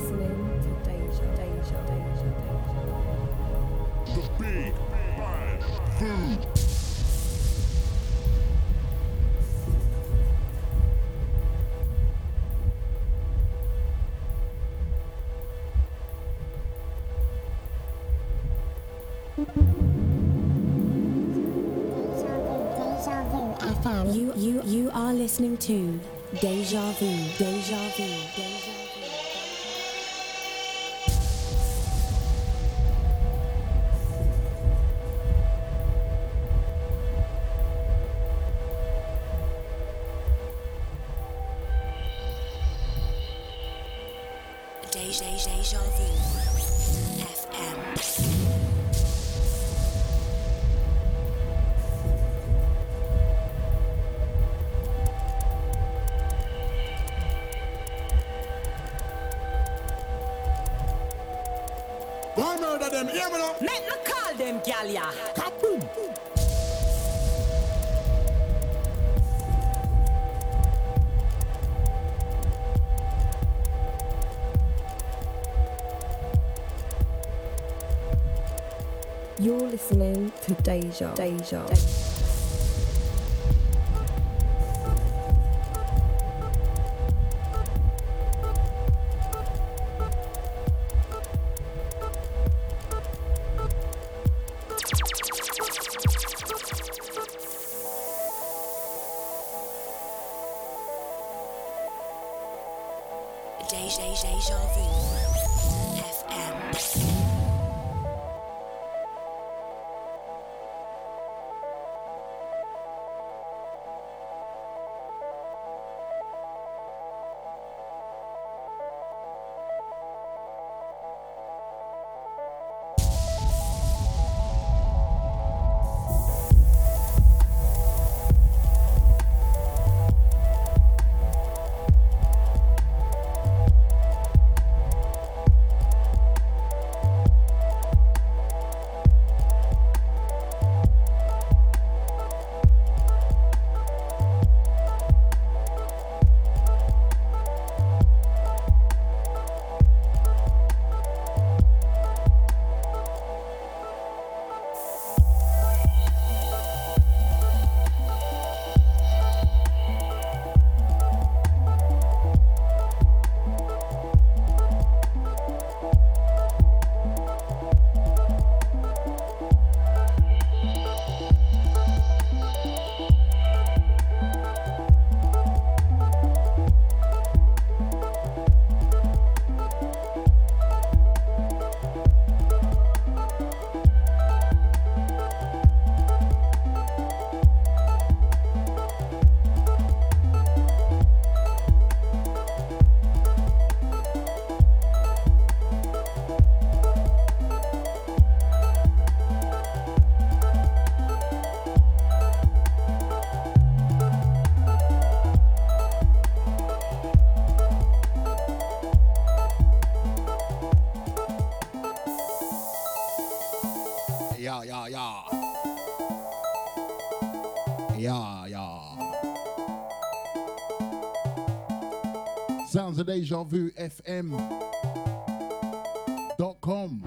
listening to Deja, Deja, Deja, Deja. The Big Bad Food. You, you, you are listening to Deja Vu, Deja Vu, Deja Vu. To Deja, Deja. Deja, Of Deja Vu FM. Dot com.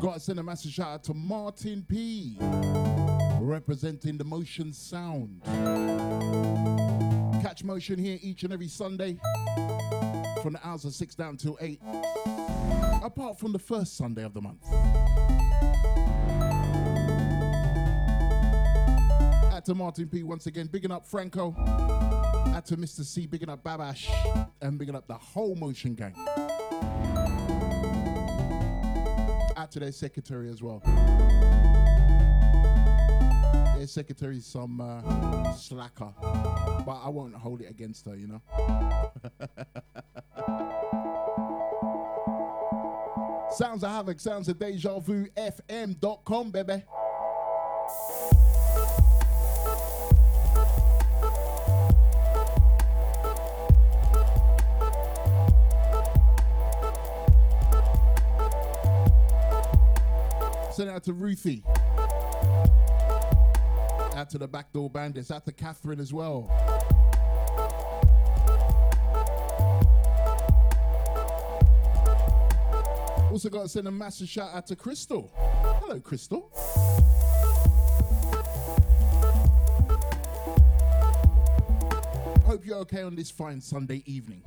Got to send a massive shout out to Martin P. Representing the Motion Sound. Catch Motion here each and every Sunday from the hours of 6 down till 8. Apart from the first Sunday of the month. Out to Martin P once again, bigging up Franco. Out to Mr. C, bigging up Babash, and bigging up the whole Motion Gang. Out to their secretary as well. Their secretary's some uh, slacker, but I won't hold it against her, you know. Sounds of Havoc, sounds of Deja Vu FM.com, baby. Send out to Ruthie. Out to the Backdoor Bandits. Out to Catherine as well. Also got to send a massive shout out to Crystal. Hello, Crystal. Hope you're okay on this fine Sunday evening.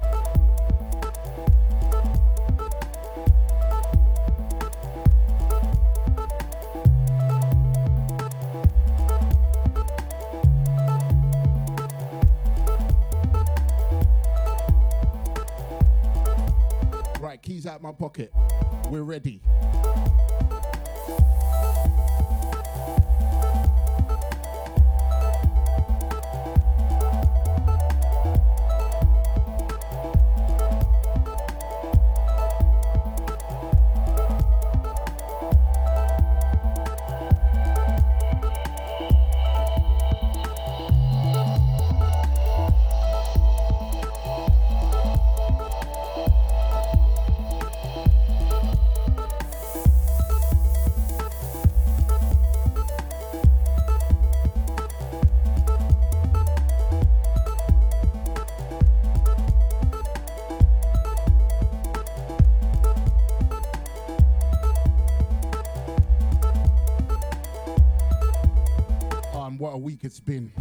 It's been.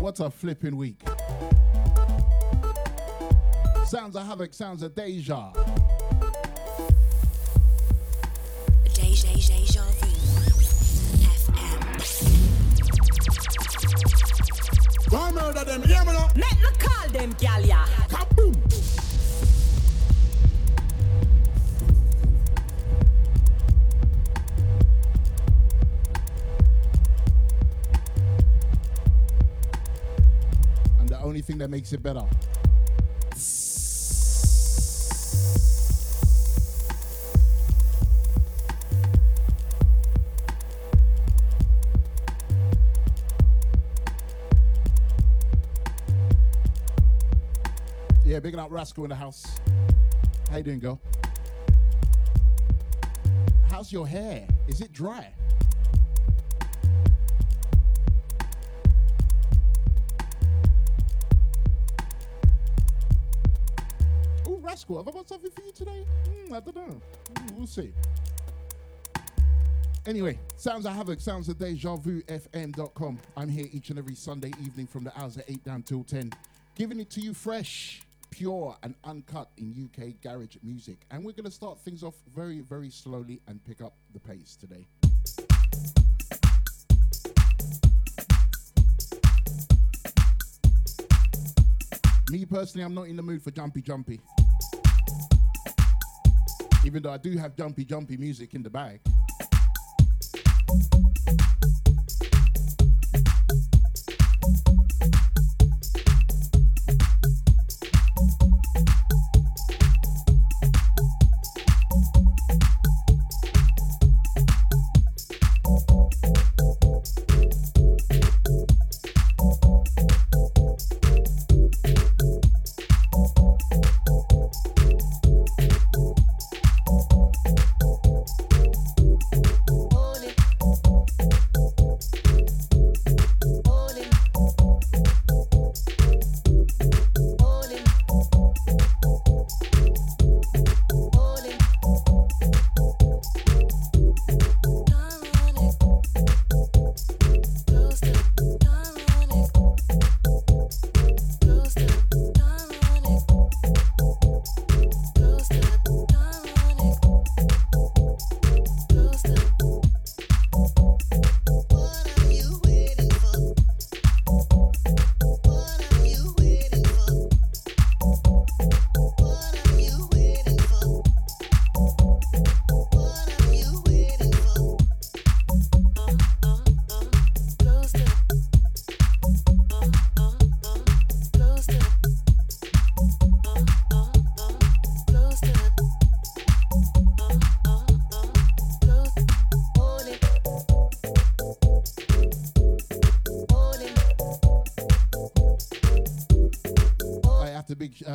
What a flipping week. Sounds of havoc, sounds of deja. Only thing that makes it better. Yeah, big up Rascal in the house. How you doing, girl? How's your hair? Is it dry? Rascal, have I got something for you today? Hmm, I don't know. Hmm, we'll see. Anyway, sounds of havoc, sounds of deja vu fm.com. I'm here each and every Sunday evening from the hours of 8 down till 10, giving it to you fresh, pure, and uncut in UK garage music. And we're going to start things off very, very slowly and pick up the pace today. Me personally, I'm not in the mood for jumpy jumpy. Even though I do have jumpy jumpy music in the bag.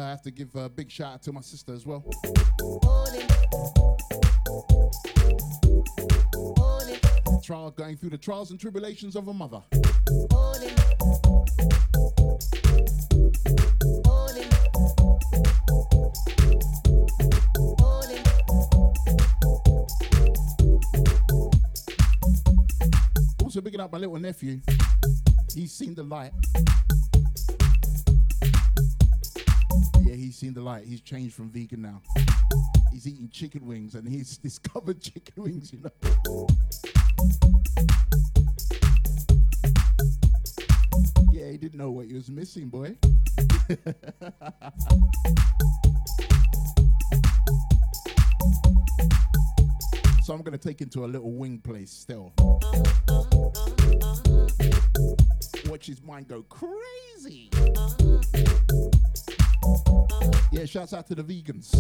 I have to give a big shout out to my sister as well. Trial going through the trials and tribulations of a mother. Also, picking up my little nephew. He's seen the light. He's seen the light. He's changed from vegan now. He's eating chicken wings and he's discovered chicken wings, you know. Yeah, he didn't know what he was missing, boy. so I'm gonna take him to a little wing place still. Watch his mind go crazy. Yeah, shouts out to the vegans.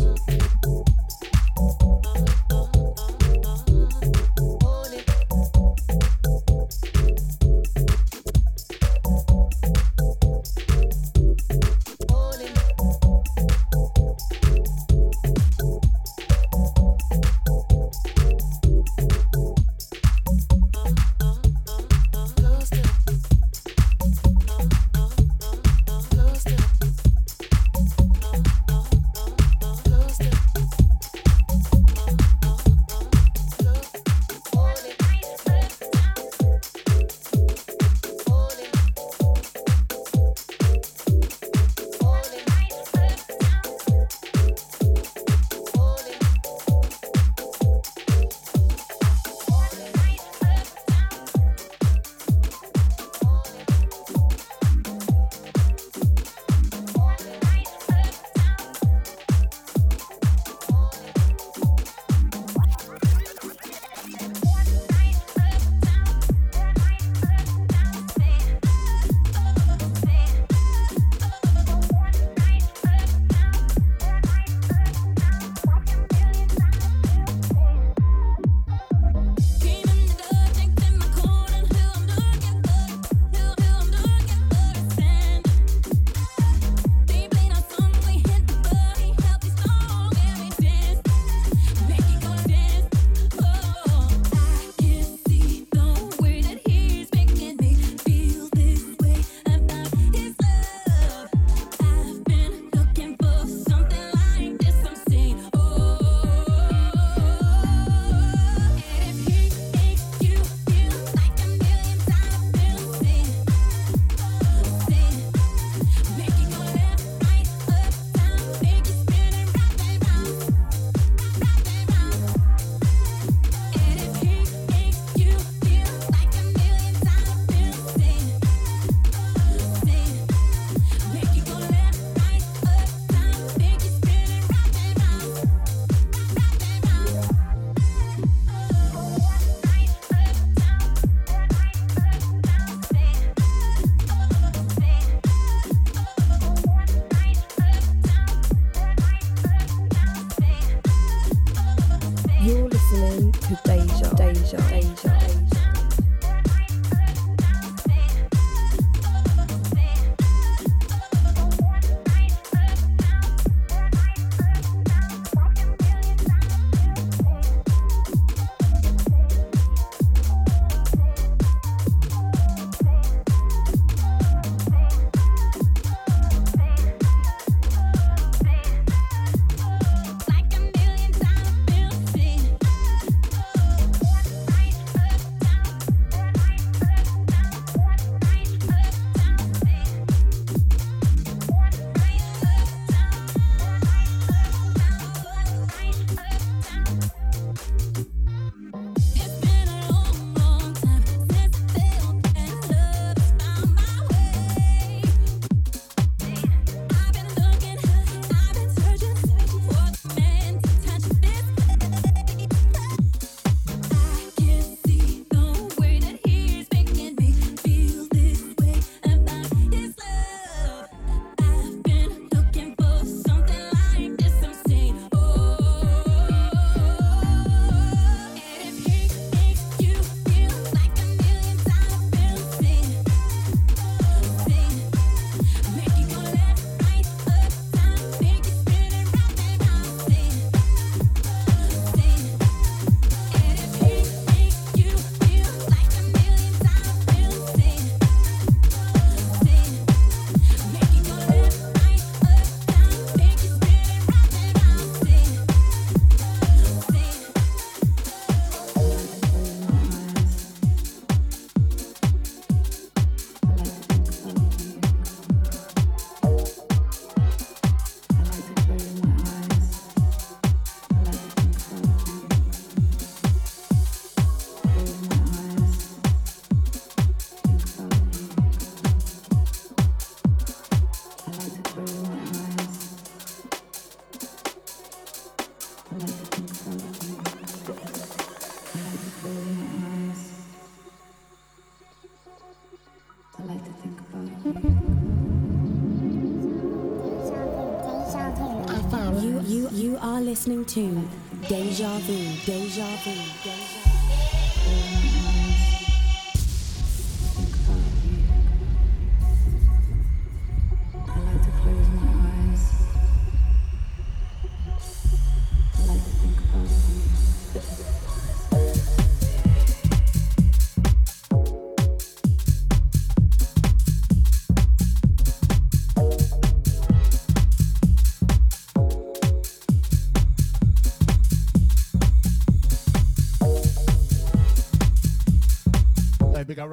Listening to Deja Vu. Deja Vu.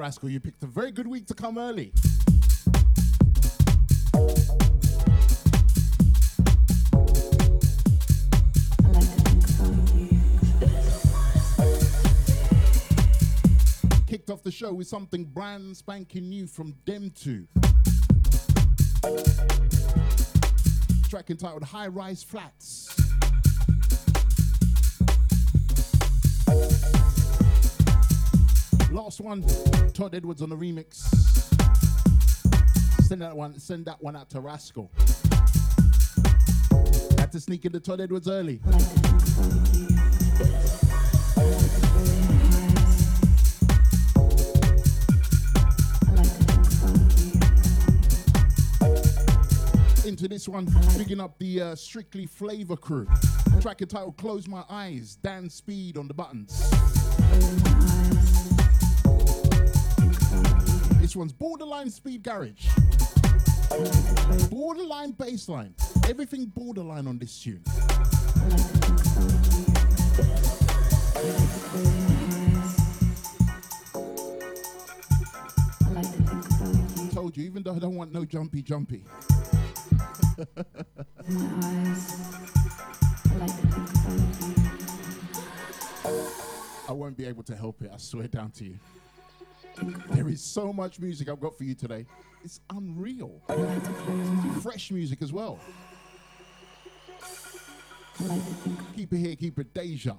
Rascal, you picked a very good week to come early. Kicked off the show with something brand spanking new from Dem 2. Track entitled High Rise Flats. Last one, Todd Edwards on the remix. Send that one, send that one out to Rascal. Had to sneak into Todd Edwards early. Into this one, picking up the uh, Strictly Flavor crew. Track entitled Close My Eyes, Dan Speed on the buttons. This one's borderline speed garage. Borderline bassline. Everything borderline on this tune. Told you, even though I don't want no jumpy jumpy. I won't be able to help it, I swear down to you. There is so much music I've got for you today. It's unreal. Fresh music as well. Keep it here, keep it Deja.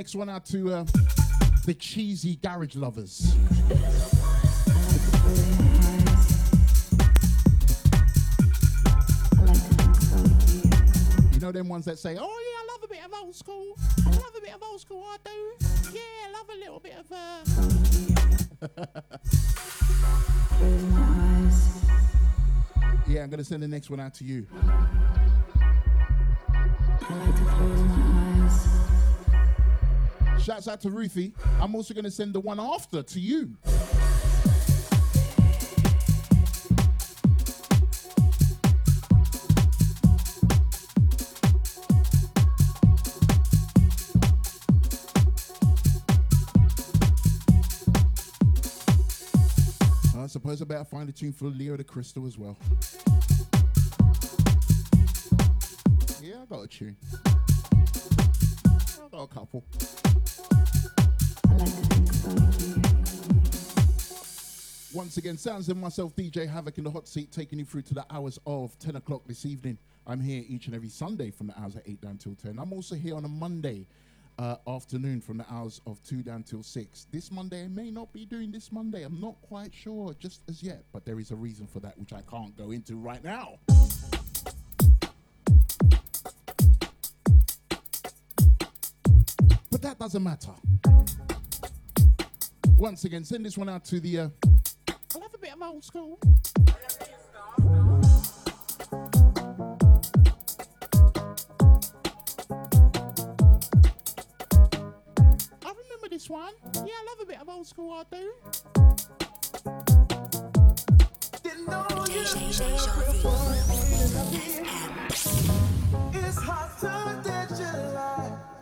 Next one out to uh, the cheesy garage lovers. You. Know them ones that say, "Oh yeah, I love a bit of old school. I love a bit of old school. I do. Yeah, I love a little bit of." Uh... Yeah, I'm gonna send the next one out to you. Shouts out to Ruthie. I'm also gonna send the one after to you. I suppose I better find a tune for Leo the Crystal as well. Yeah, I got a tune. I got a couple. Once again, sounds of myself, DJ Havoc in the hot seat, taking you through to the hours of 10 o'clock this evening. I'm here each and every Sunday from the hours of 8 down till 10. I'm also here on a Monday uh, afternoon from the hours of 2 down till 6. This Monday, I may not be doing this Monday. I'm not quite sure just as yet, but there is a reason for that, which I can't go into right now. but that doesn't matter. Once again, send this one out to the. Uh, I love a bit of old school. I remember this one. Yeah, I love a bit of old school, I do. It's hot to digital life.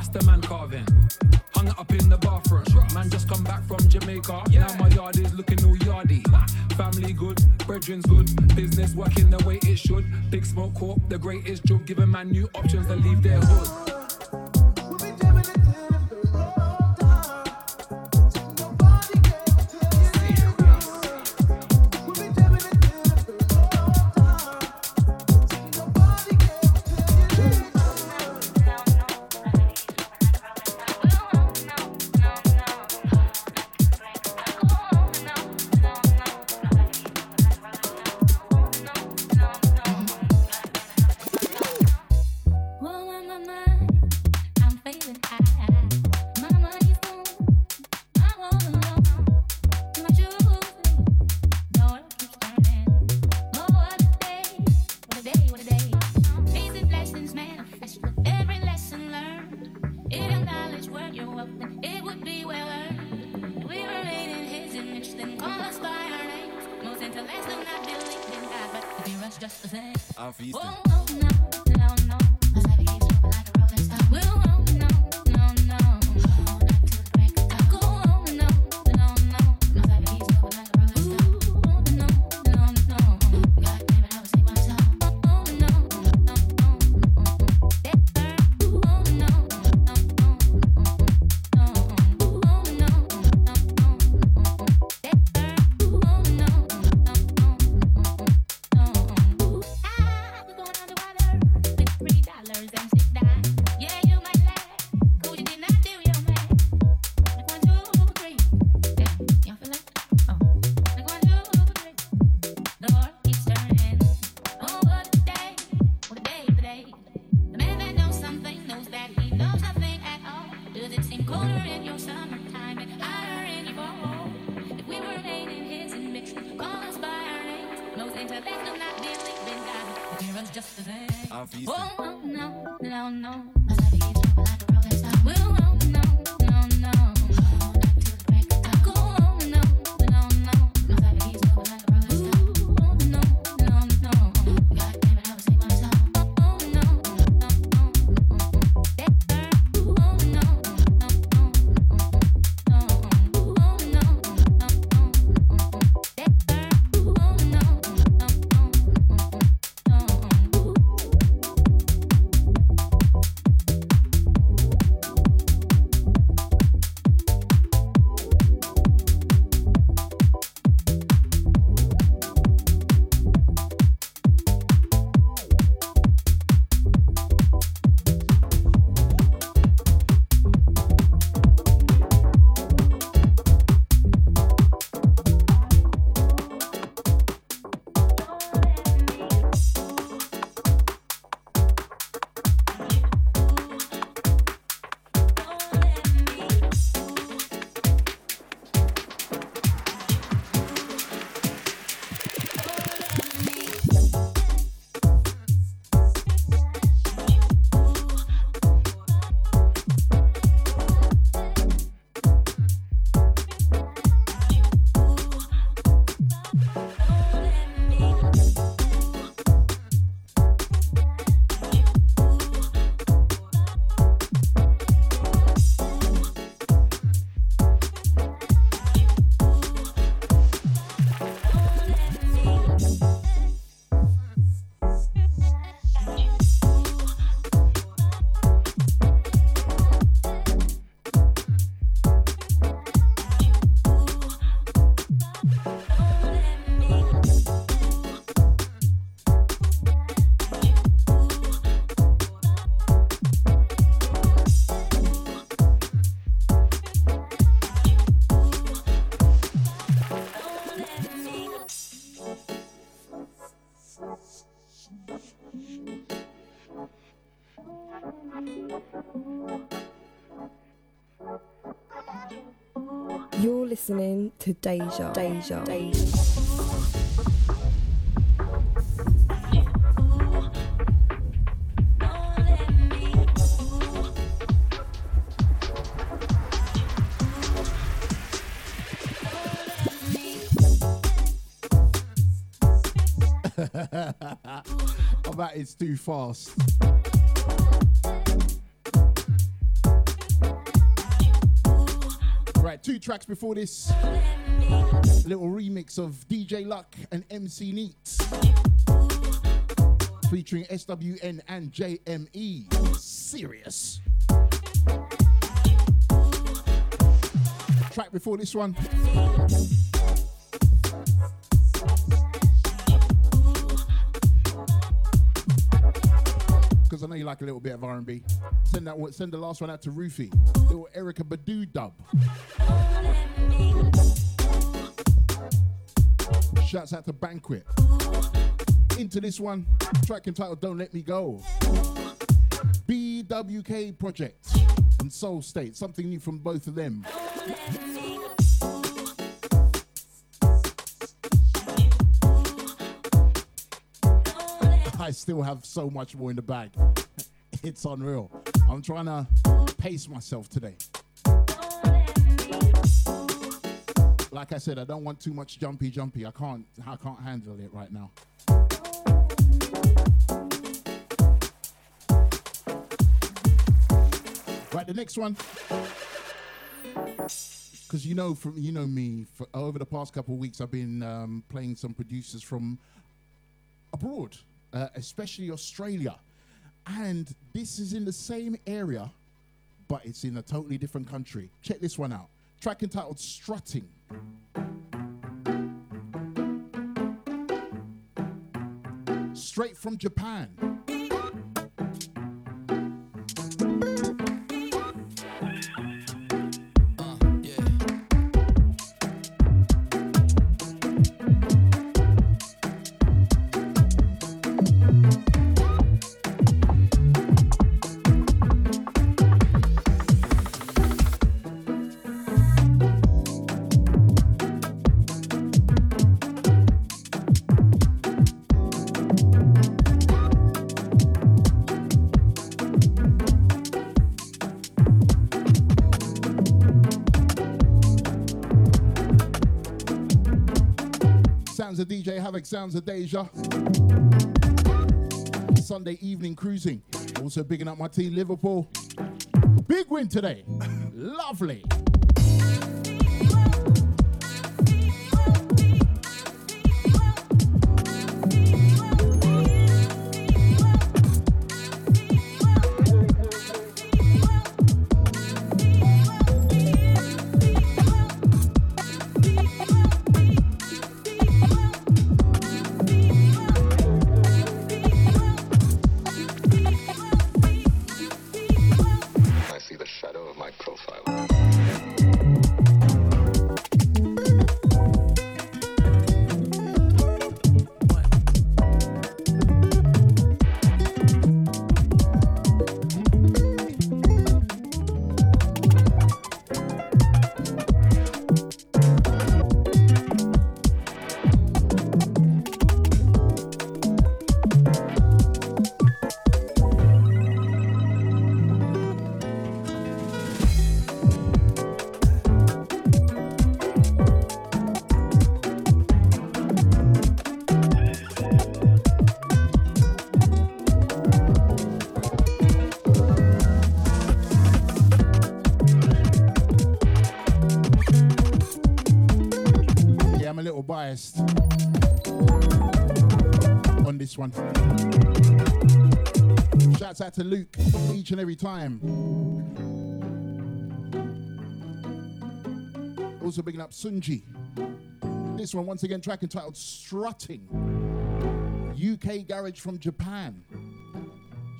Rasta man carving. Hung it up in the bathroom. Man just come back from Jamaica. Yeah. Now my yard is looking all yardy. Family good, brethren's good. Business working the way it should. Big smoke corp, the greatest joke. Giving man new options. Listening to Deja. Deja. Deja. oh, that is too fast. Two tracks before this. Little remix of DJ Luck and MC Neat. Featuring SWN and JME. Serious. Track before this one. Because I know you like a little bit of R&B. Send that send the last one out to Rufy. Little Erykah Badu dub. Shouts out to BVNQUET. Into this one, track entitled Don't Let Me Go. BWK Project and SOULSTATE, something new from both of them. I still have so much more in the bag. It's unreal. I'm trying to pace myself today. Like I said, I don't want too much jumpy jumpy. I can't I can't handle it right now. Right, the next one. Because you know from you know me, for over the past couple of weeks, I've been um, playing some producers from abroad, uh, especially Australia. And this is in the same area, but it's in a totally different country. Check this one out. Track entitled Strutting. Straight from Japan. Havoc, sounds of Deja. Sunday evening cruising. Also bigging up my team Liverpool. Big win today. Lovely. To Luke each and every time. Also bigging up Sunji. This one, once again, track entitled Strutting. UK Garage from Japan.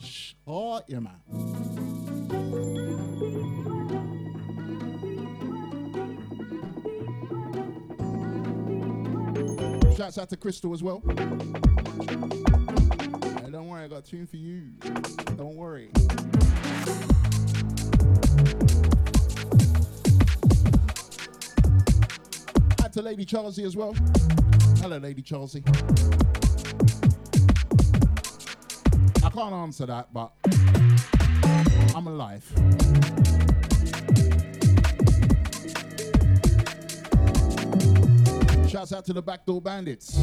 Shut your mouth. Shouts out to Crystal as well. Hey, don't worry, I got a tune for you. To Lady Charlesy as well. Hello, Lady Charlesy. I can't answer that, but I'm alive. Shouts out to the Backdoor Bandits.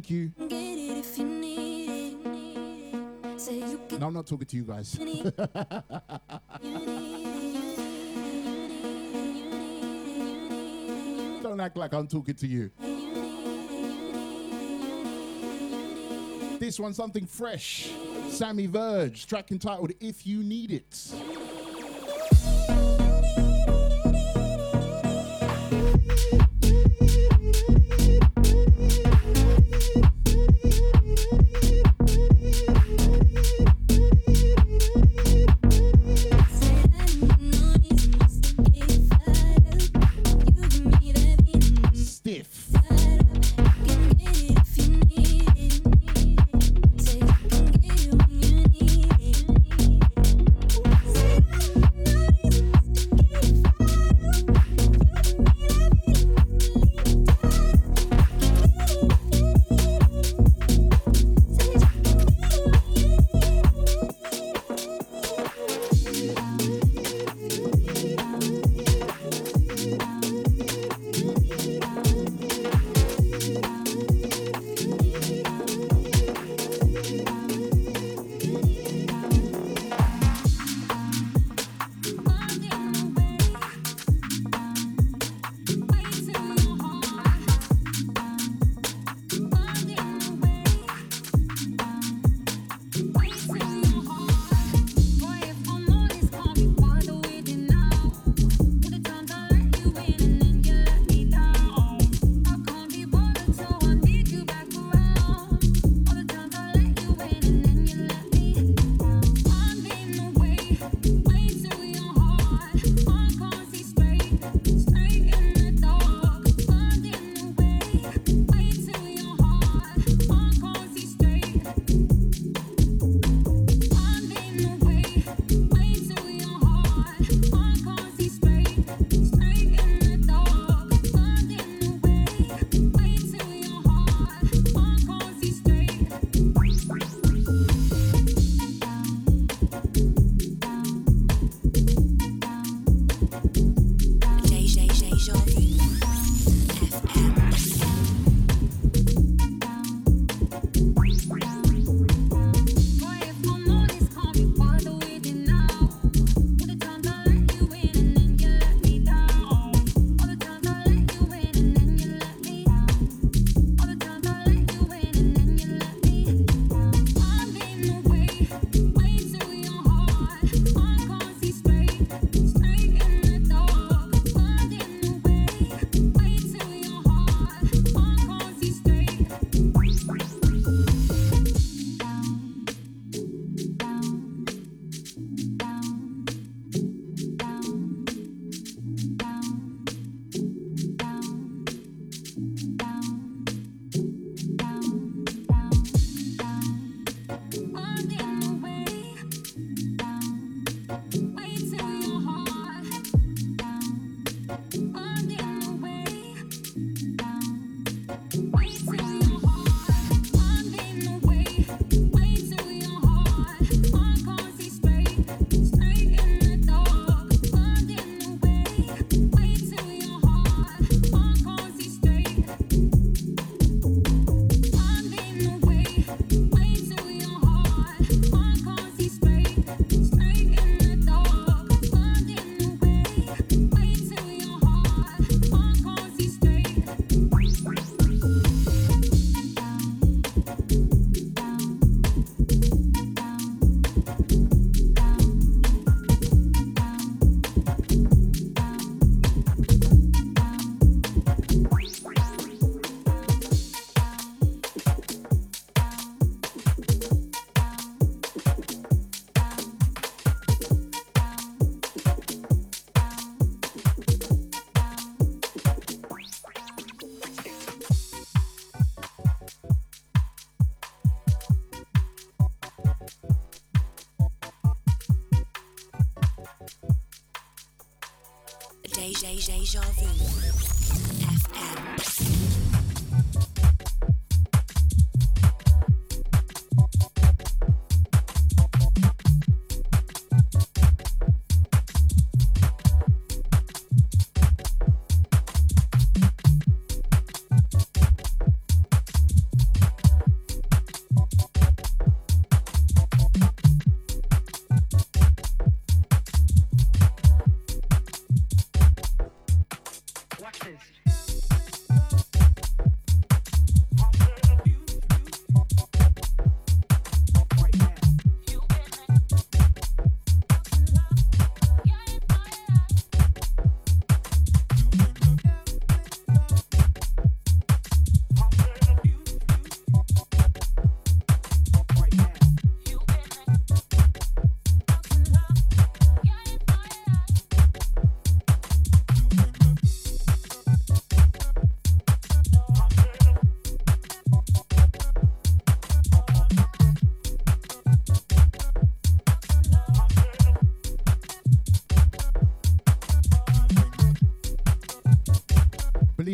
Thank you. No, I'm not talking to you guys. Don't act like I'm talking to you. This one's something fresh. Sammy Virji, track entitled If You Need It.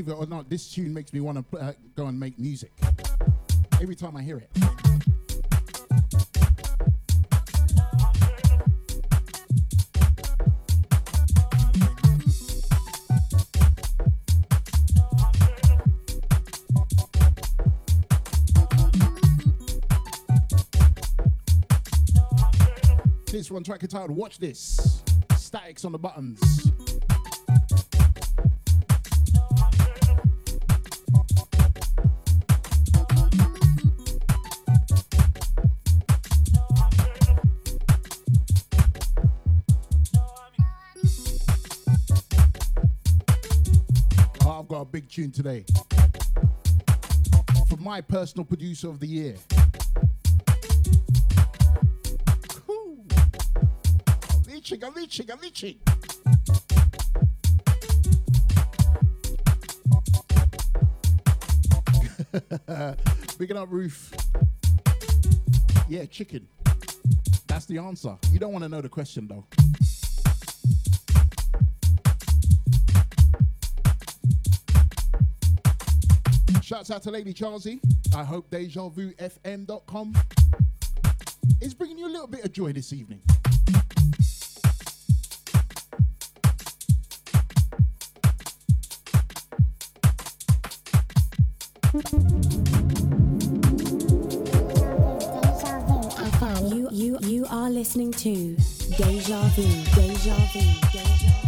Believe it or not, this tune makes me want to uh, go and make music. Every time I hear it. This one track entitled Watch This. Statics on the buttons. Big tune today. For my personal producer of the year. Cool. I'm reaching, I'm I'm up roof. Yeah, chicken. That's the answer. You don't want to know the question though. Shouts out to Lady Charlesy. I hope DejaVuFM.com is bringing you a little bit of joy this evening. You, you, you are listening to Deja Vu. Deja Vu. Deja Vu.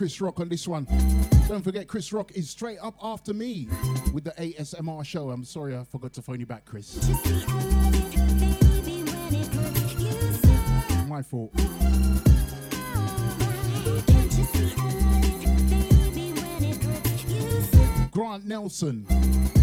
Chris Rock on this one. Don't forget, Chris Rock is straight up after me with the ASMR show. I'm sorry I forgot to phone you back, Chris. My fault. Grant Nelson.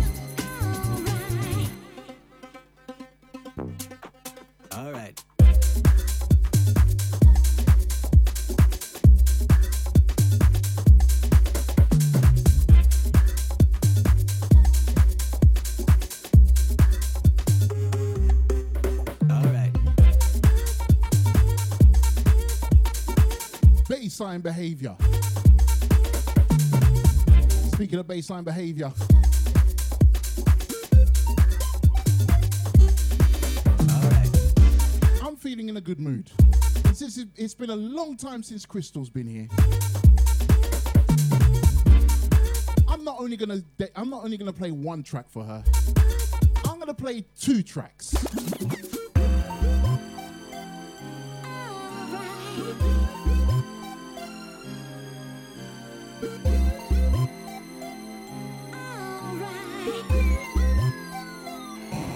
Bassline behavior. Speaking of bassline behavior. I'm feeling in a good mood. It's, it's, it's been a long time since Crystal's been here. I'm not only gonna de- I'm not only gonna play one track for her. I'm gonna play two tracks.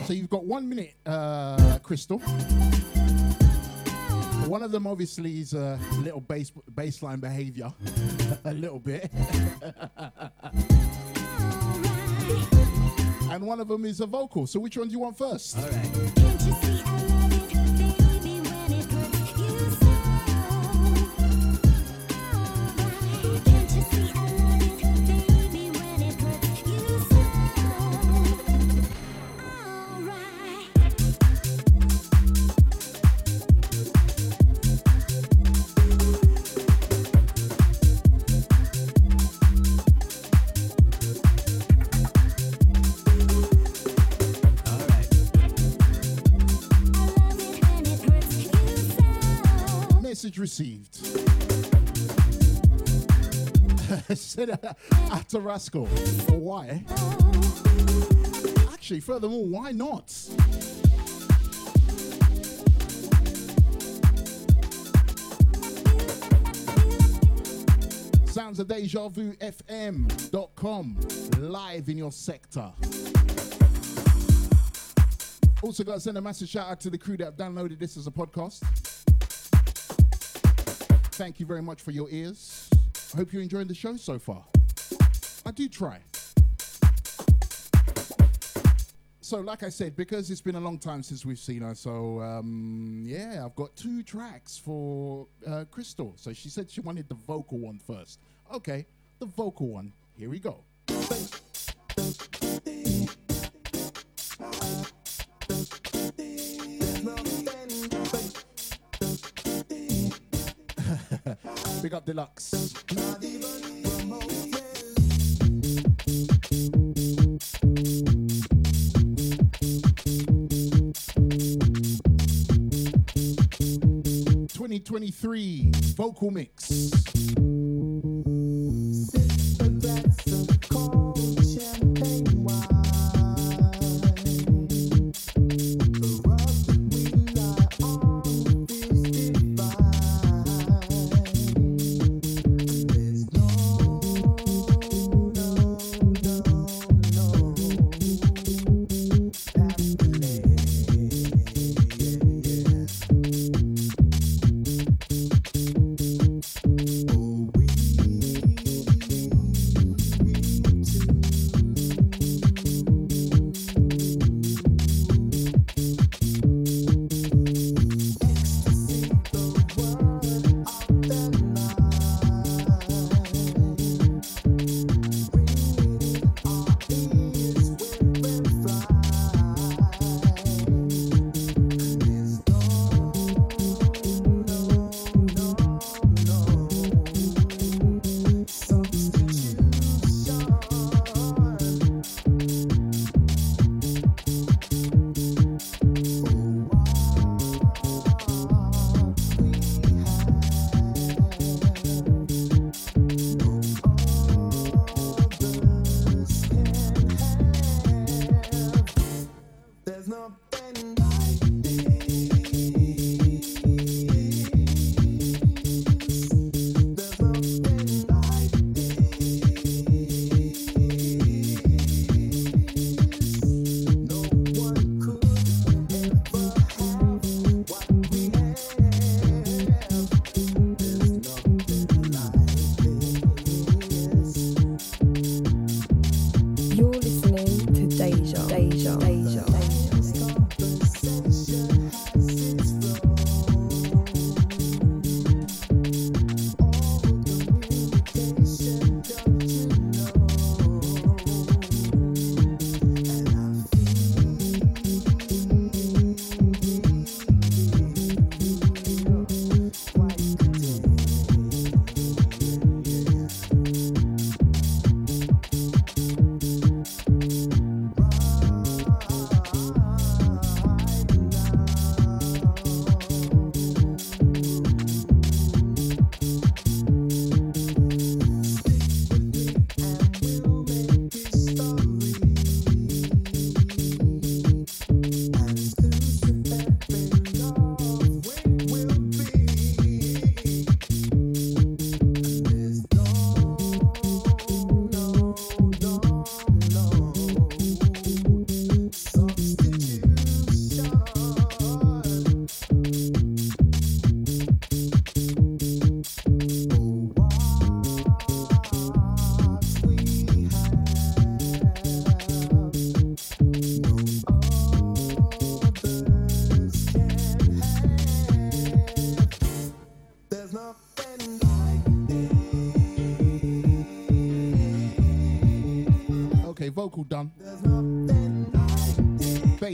So you've got one minute, uh, Crystal. One of them obviously is a little base bassline behavior, a little bit, and one of them is a vocal. So which one do you want first? All right. Received. Said uh, at Rascal. Why? Actually, furthermore, why not? Sounds of Deja Vu FM.com live in your sector. Also, got to send a massive shout out to the crew that have downloaded this as a podcast. Thank you very much for your ears. I hope you're enjoying the show so far. I do try. So, like I said, because it's been a long time since we've seen her, so um, yeah, I've got two tracks for uh, Crystal. So she said she wanted the vocal one first. Okay, the vocal one. Here we go. Up Deluxe. Twenty twenty three vocal mix.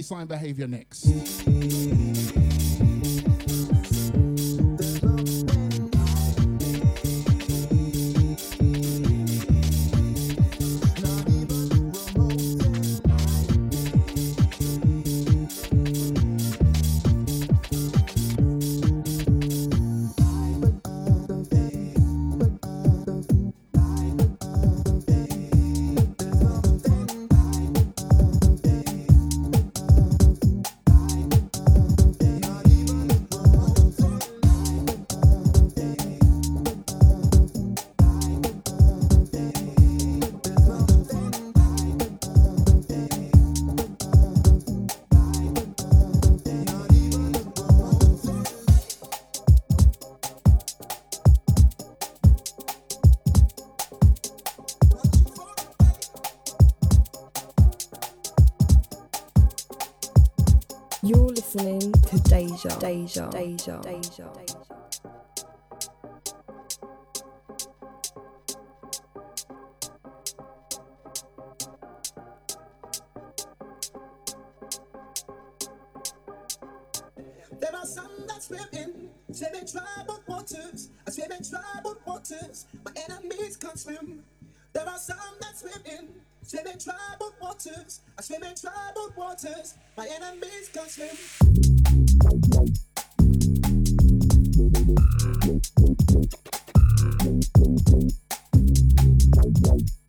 Bassline behavior next. Deja, Deja, Deja, Deja. There are some that swim in, swim in troubled waters. I swim in troubled waters. My enemies can't swim. There are some that swim in, swim in troubled waters. I swim in troubled waters. My enemies can't swim. Pull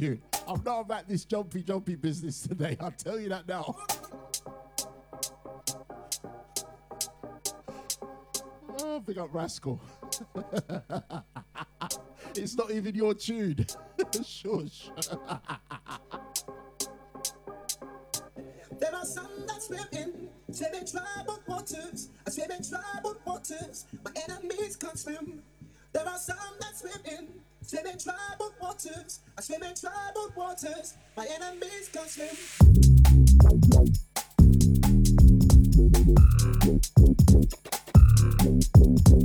I'm not about this jumpy, jumpy business today. I'll tell you that now. Oh, big up Rascal. it's not even your tune. Shush. There are some that swim in, swim in troubled waters. I swim in troubled waters. My enemies can't swim. There are some that swim in, swim in troubled waters. I swim in troubled waters. My enemies can't swim. Wine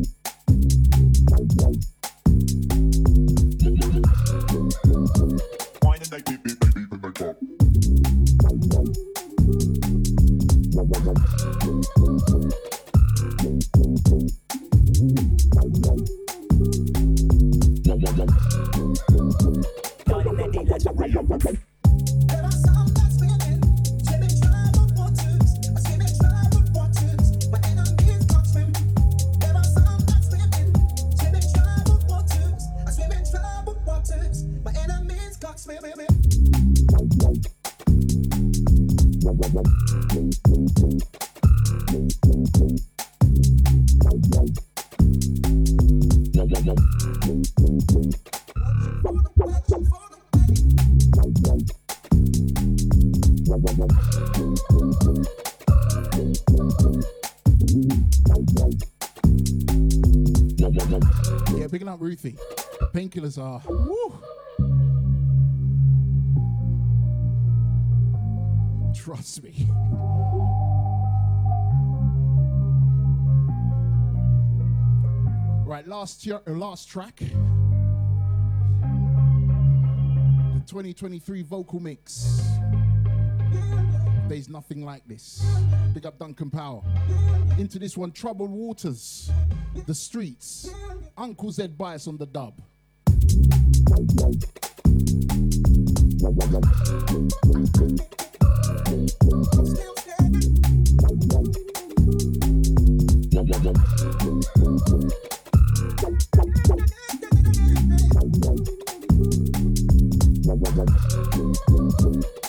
Painkillers are. Woo. Trust me. Right, last year, uh, last track. The 2023 vocal mix. There's nothing like this. Big up Duncan Power. Into this one, Troubled Waters, The Streets, Uncle Zed Bias on the dub. Woo!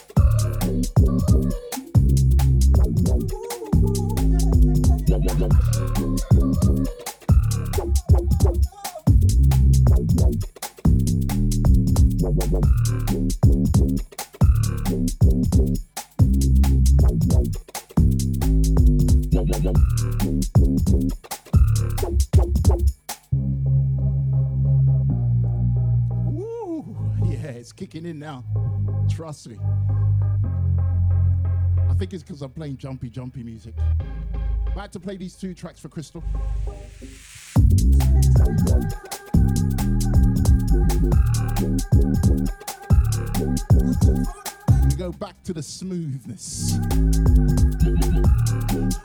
Trust me. I think it's because I'm playing jumpy, jumpy music. About to play these two tracks for Crystal. We go back to the smoothness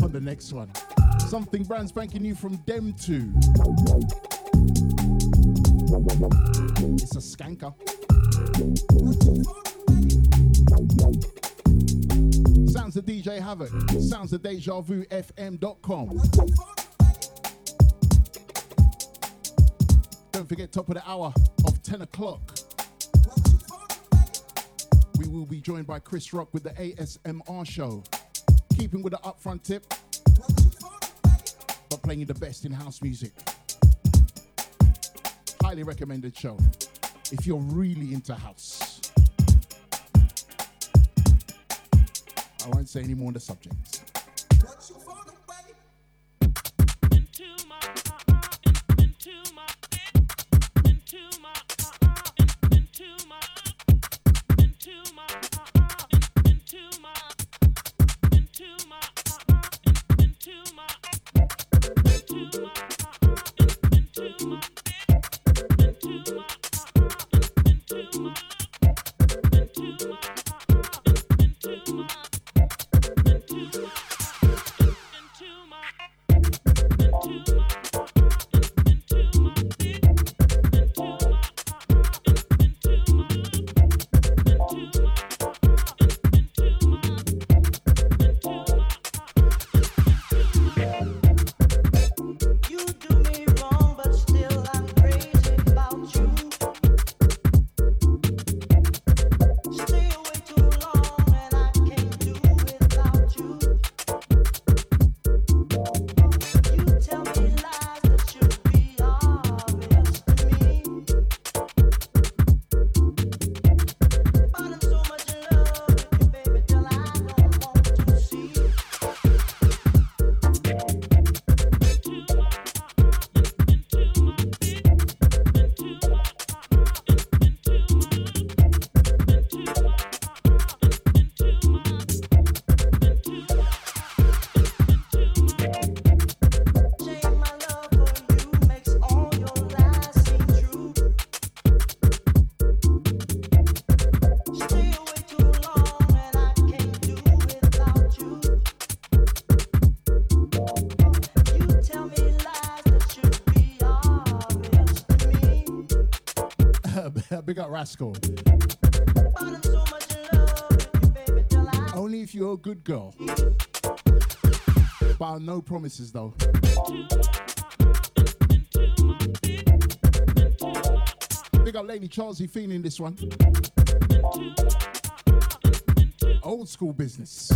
on the next one. Something brand spanking new from Dem 2. It's a skanker. Sounds of DJ Havoc. Sounds of Deja Vu FM.com. Don't forget, top of the hour of 10 o'clock. We will be joined by Chris Rock with the ASMR show. Keeping with the upfront tip, but playing the best in house music. Highly recommended show if you're really into house. I won't say any more on the subject. Big up Rascal. Only if you're a good girl. But no promises though. Big up Lady Charlesy feeling this one. Old school business.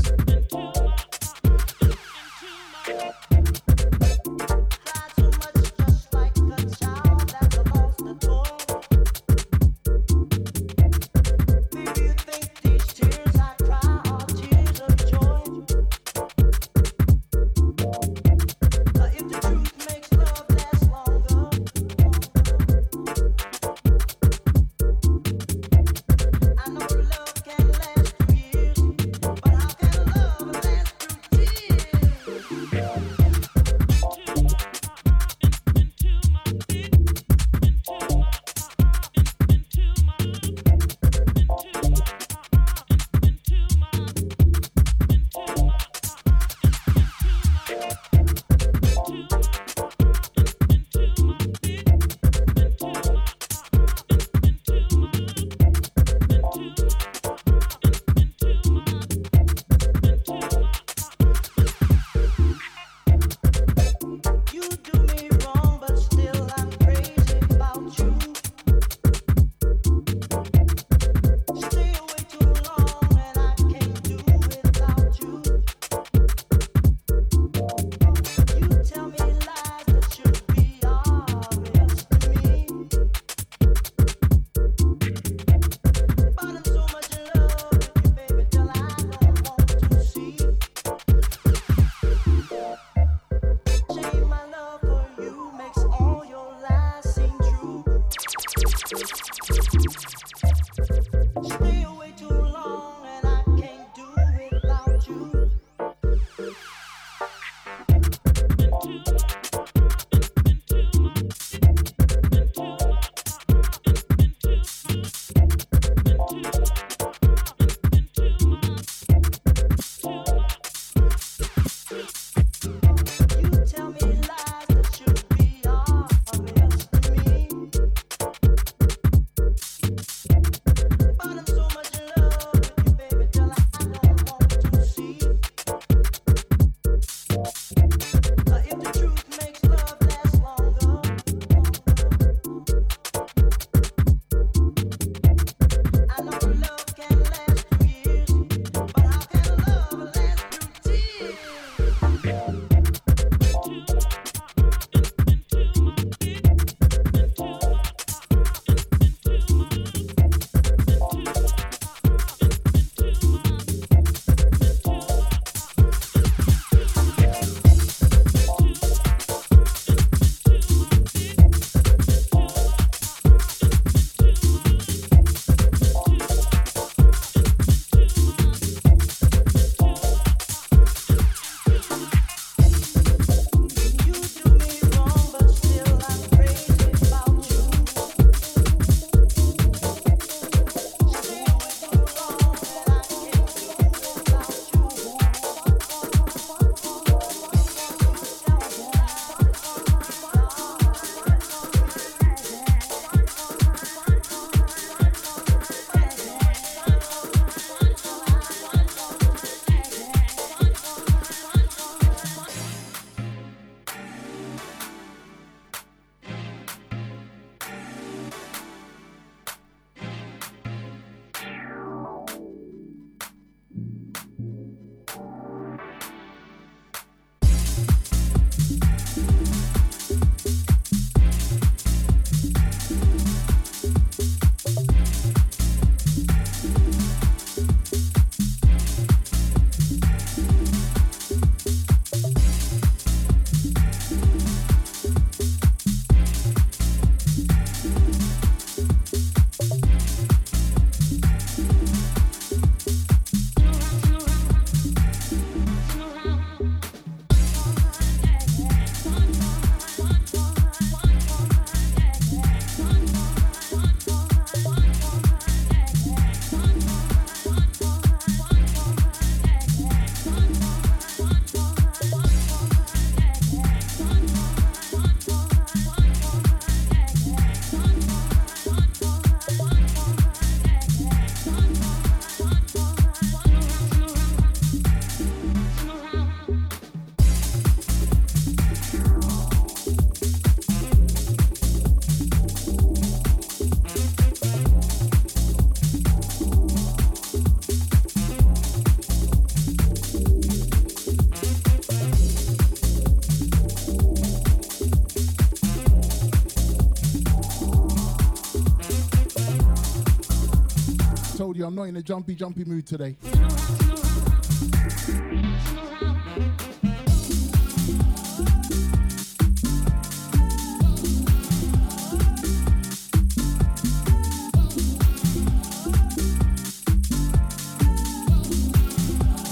I'm not in a jumpy, jumpy mood today.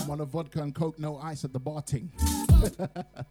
I'm on a vodka and coke, no ice at the bar ting.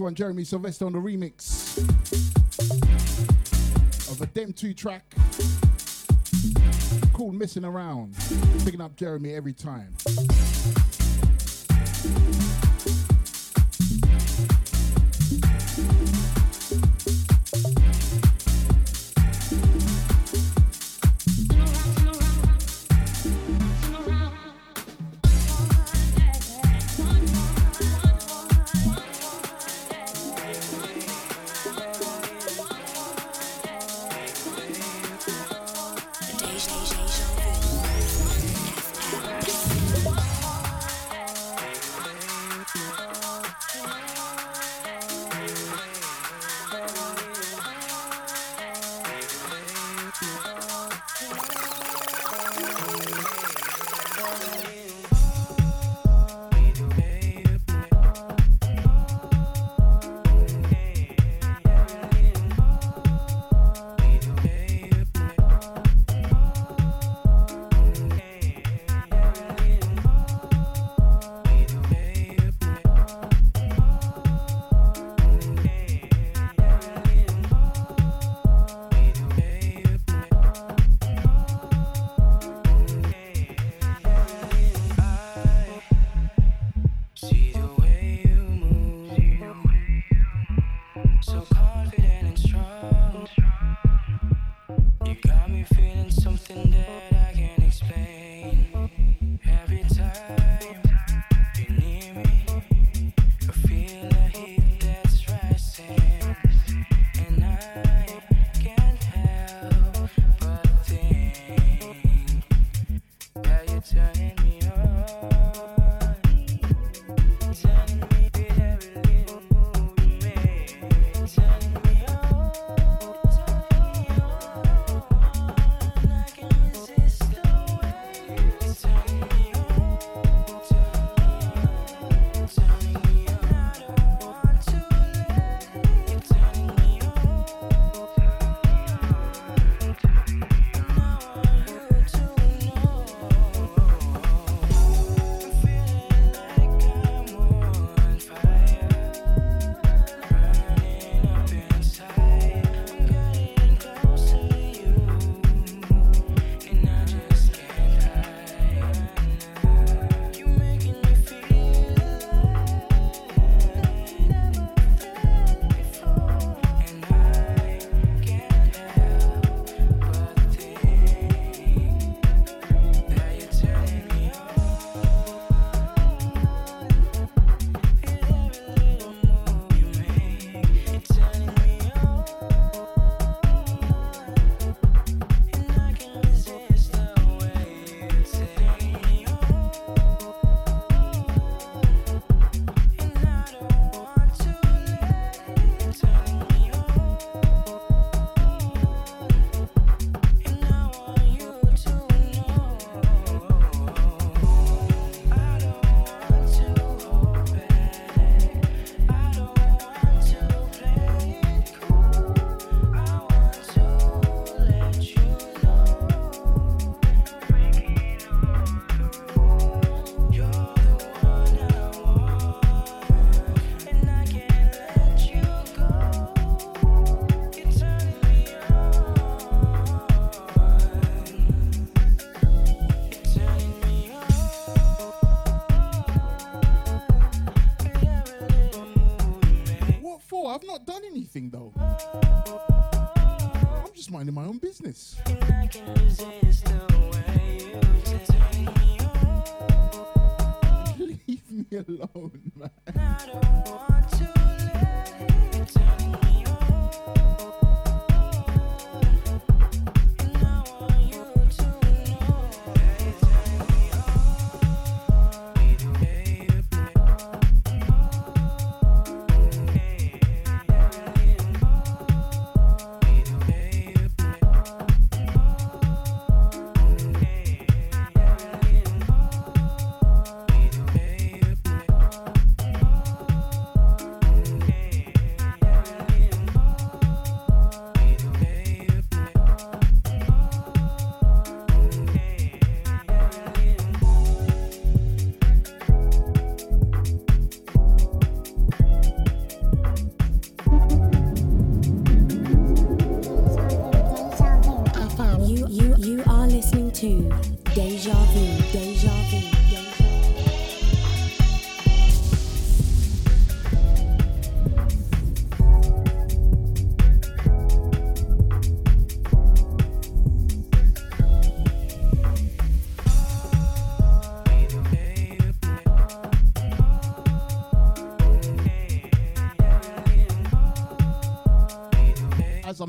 one, Jeremy Sylvester on the remix of a Dem 2 track called Missing Around. Picking up Jeremy every time.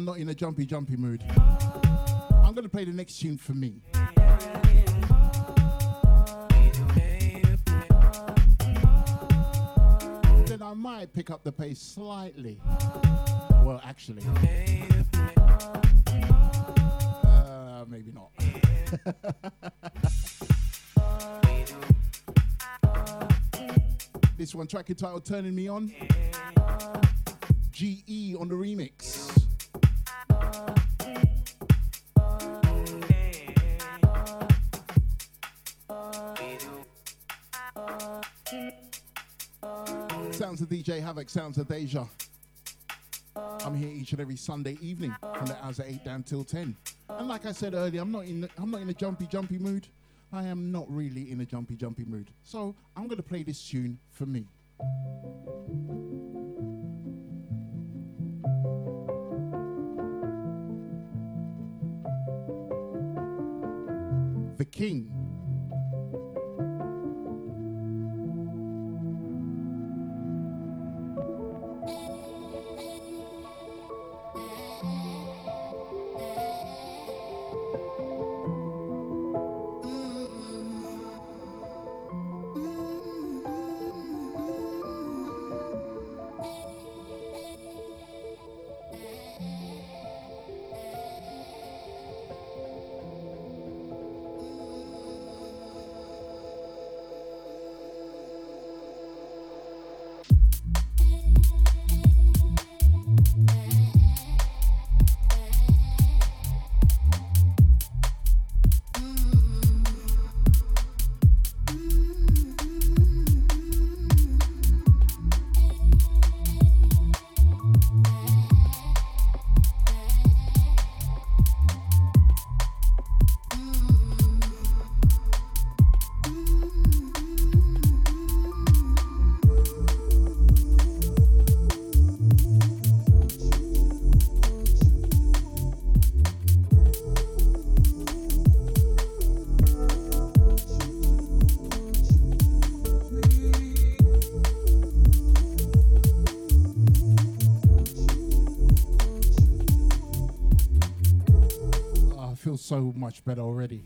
I'm not in a jumpy, jumpy mood, I'm going to play the next tune for me. Then I might pick up the pace slightly. Well, actually, uh, maybe not. this one track entitled Turning Me On. GE on the remix. Havoc, sounds of Deja. I'm here each and every Sunday evening from the hours of eight down till ten. And like I said earlier, I'm not in the, I'm not in a jumpy jumpy mood. I am not really in a jumpy jumpy mood. So I'm gonna play this tune for me. The King. Much better already.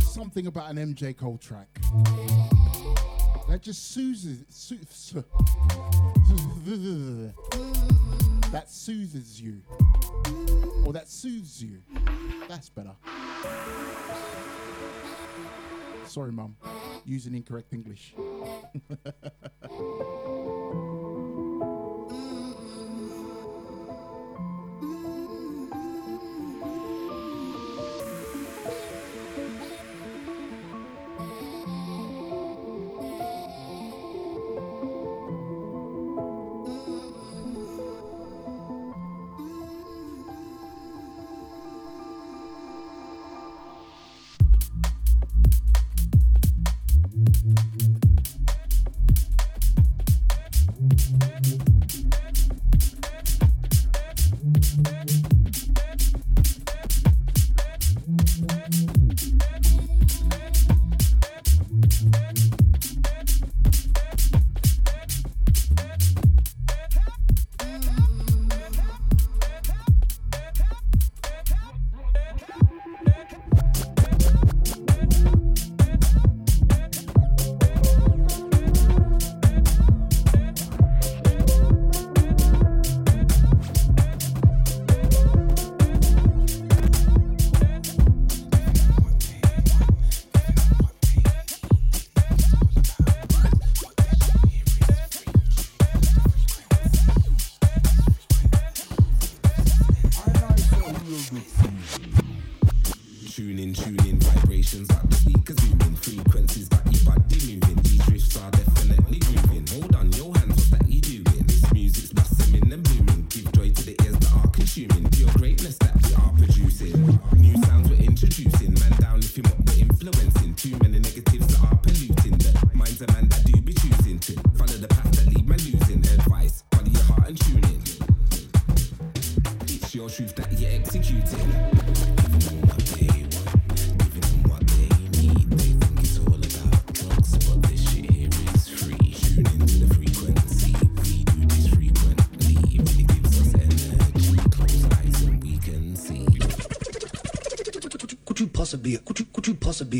Something about an MJ Cole track that just soothes, soothes that soothes you, or that soothes you. That's better. Sorry, mum, using incorrect English.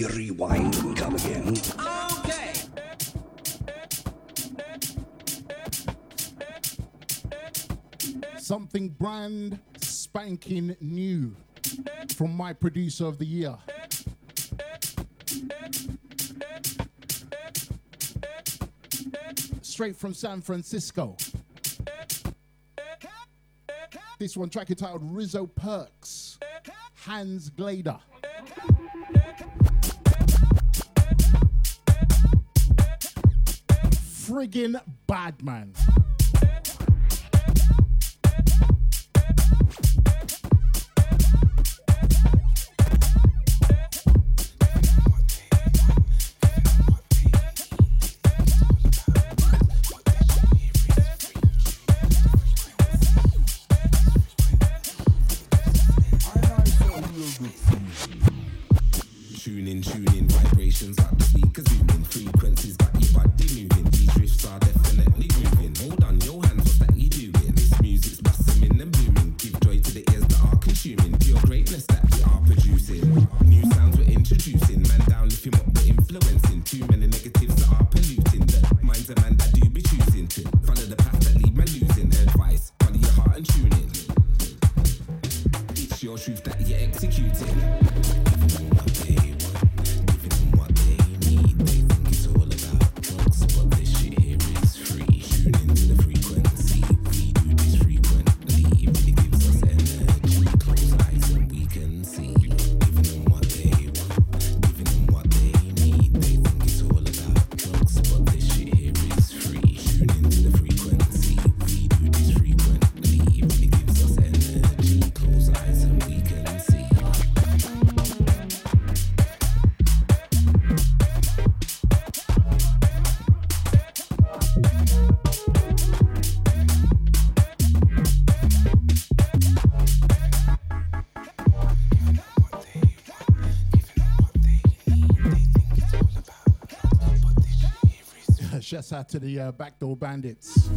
rewind and come again. Okay. Something brand spanking new from my producer of the year. Straight from San Francisco. This one track entitled Rizzo Perks, Hans Glader. friggin' bad man. out to the uh, Backdoor Bandits.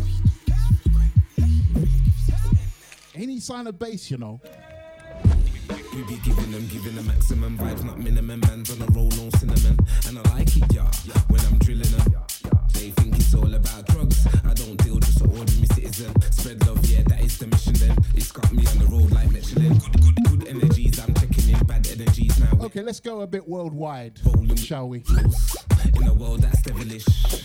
Any sign of bass, you know. We be giving them, giving them maximum vibes, not minimum. Man's on a roll, no cinnamon. And I like it, yeah, when I'm drilling them. They think it's all about drugs. I don't deal, just an ordinary citizen. Spread love, yeah, that is the mission then. It's got me on the road like Michelin. Good, good, good energies, I'm checking in bad energies now. Okay, let's go a bit worldwide, shall we? In a world that's devilish.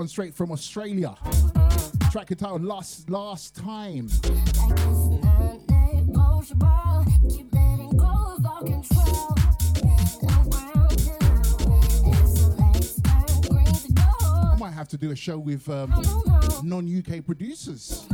One straight from Australia. Track entitled Last Last Time. I might have to do a show with um, non UK producers.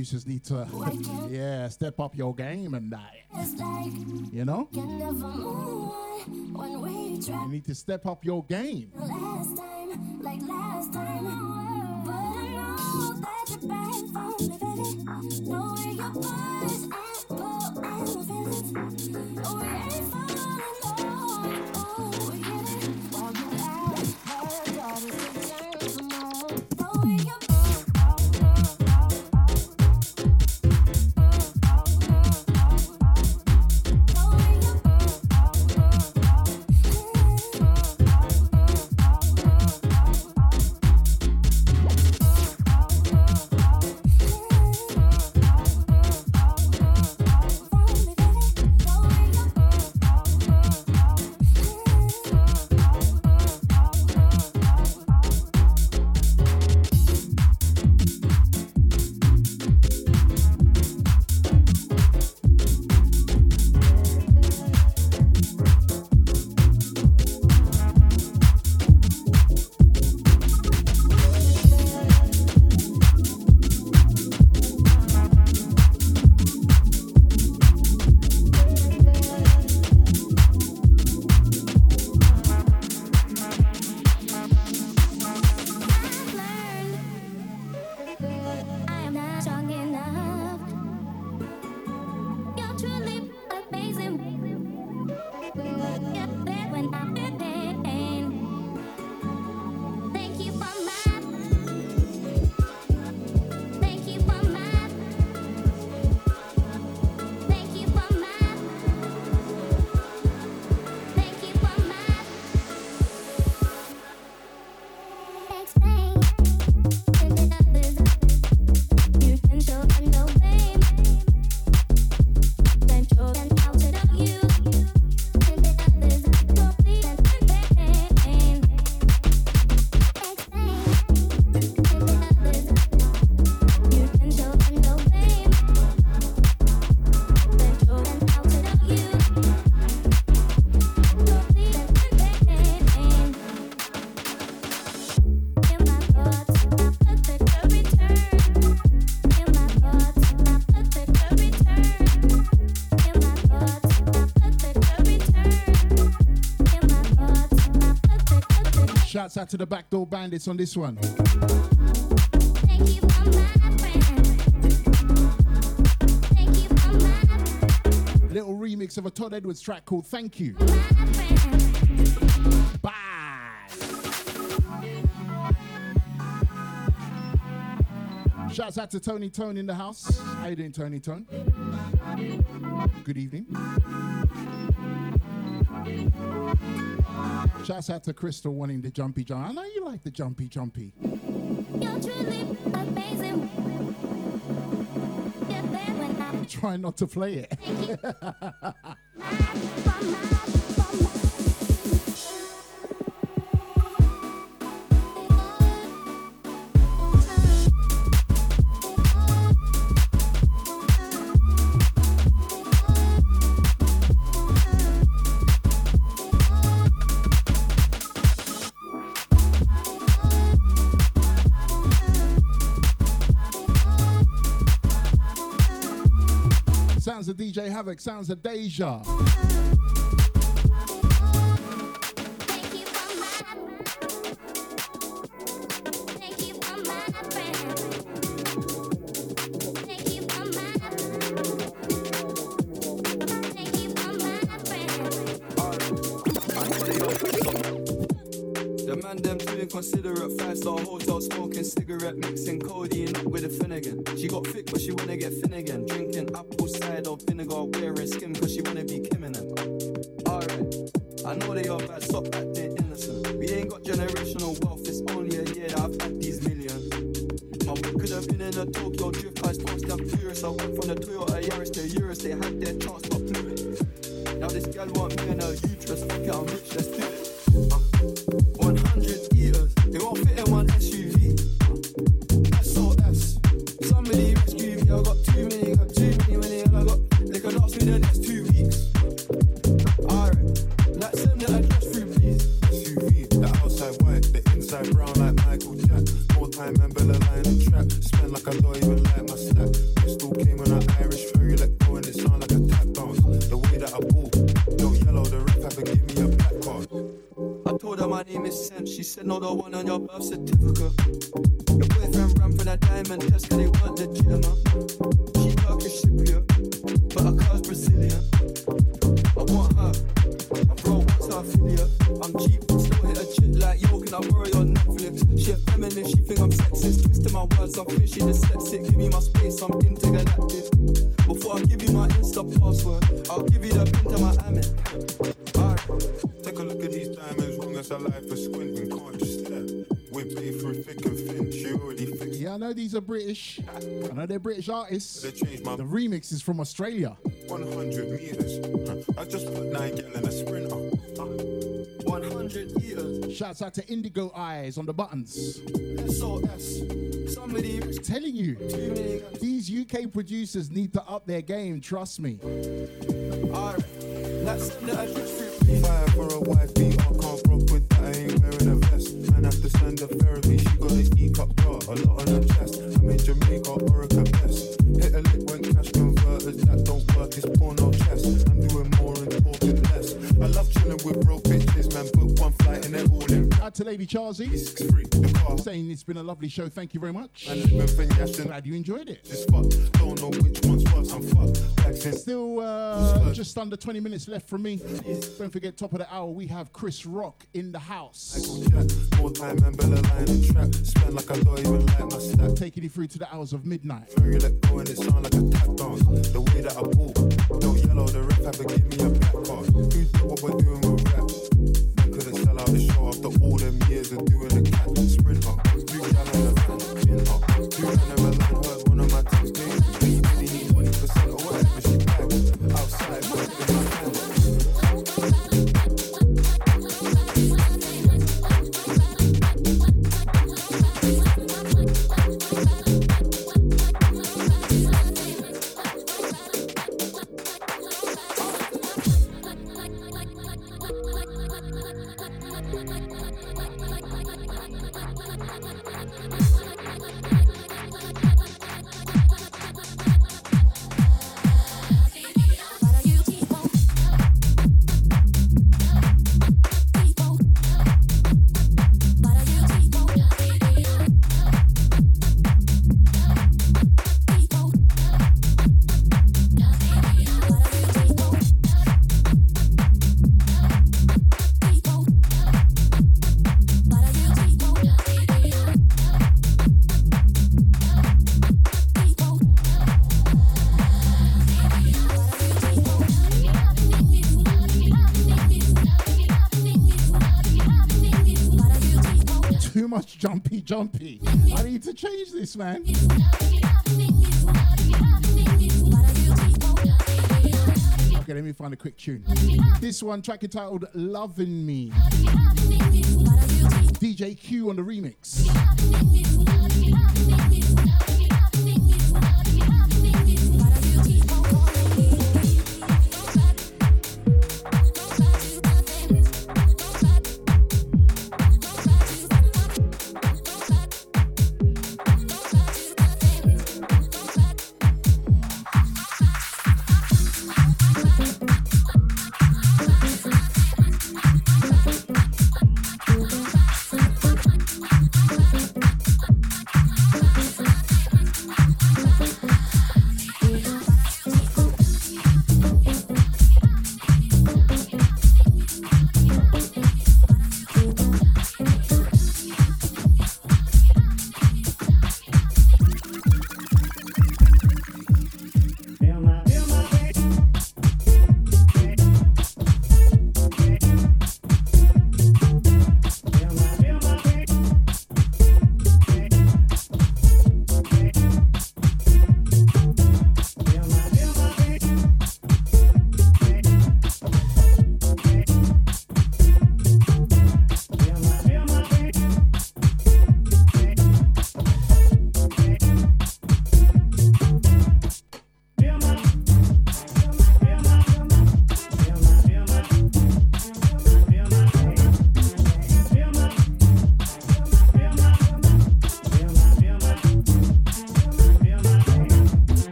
New just need to, yeah, step up your game and that. You know? You need to step up your game. Last time, like last time, out to the Backdoor Bandits on this one. Thank you for my. Thank you for my Little remix of a Todd Edwards track called Thank You. Bye. Shouts out to Tony Tone in the house. How you doing, Tony Tone? Good evening. Shouts out to Crystal wanting the jumpy jump. I know you like the jumpy jumpy. You're truly amazing. You're there when I'm Try not to play it. Havoc, sounds of Deja. logo one on your birth certificate. British artist. The remix is from Australia. 100 meters. I just put Nigel in a sprinter. 100 meters. Shouts out to Indigo Eyes on the buttons. SOS. Somebody. Telling you, these UK producers need to up their game. Trust me. Fire for a wife. I can't rock with that. I ain't wearing a vest. Man, have to send a therapy. She got cup. A lot of them to Lady Charzy. Saying it's been a lovely show. Thank you very much. Glad you enjoyed it. Still uh, just under 20 minutes left for me. Don't forget, top of the hour, we have Chris Rock in the house. Taking you through to the hours of midnight. The way that I walk, no yellow, the ref ever give me a black card. Who what we're doing the show after all them years of doing a catch and sprinter. jumpy, jumpy. I need to change this, man. Okay, let me find a quick tune. This one, track entitled Loving Me. DJ Q on the remix.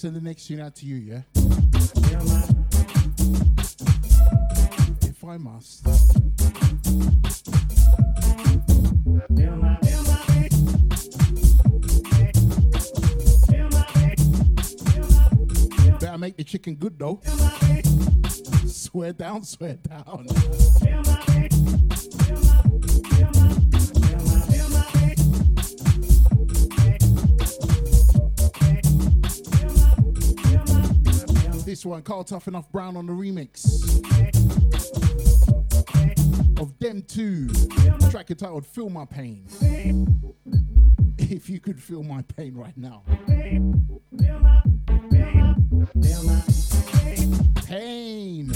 Send the next tune out to you, yeah? If I must. Better make the chicken good though. Swear down, swear down. Karl Tuff Enuff Brown on the remix of Dem 2, track entitled Feel My Pain. If you could feel my pain right now. Pain.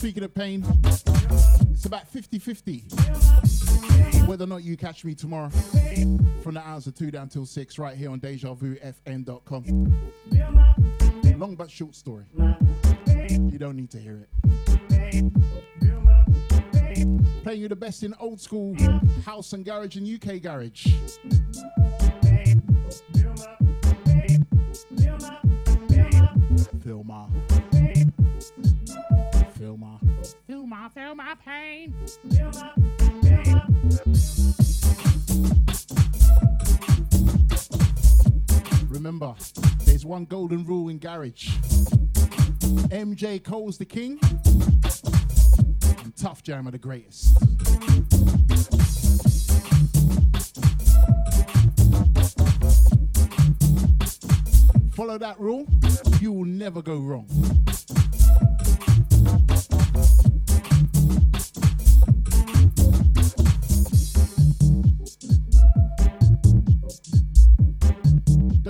Speaking of pain, it's about 50 50 whether or not you catch me tomorrow from the hours of 2 down till 6 right here on DejaVuFM.com. Long but short story. You don't need to hear it. Playing you the best in old school house and garage and UK garage. Feel Feel my, feel my pain. Remember, there's one golden rule in garage. MJ Cole's the king, and Tuff Jam are the greatest. Follow that rule, you will never go wrong.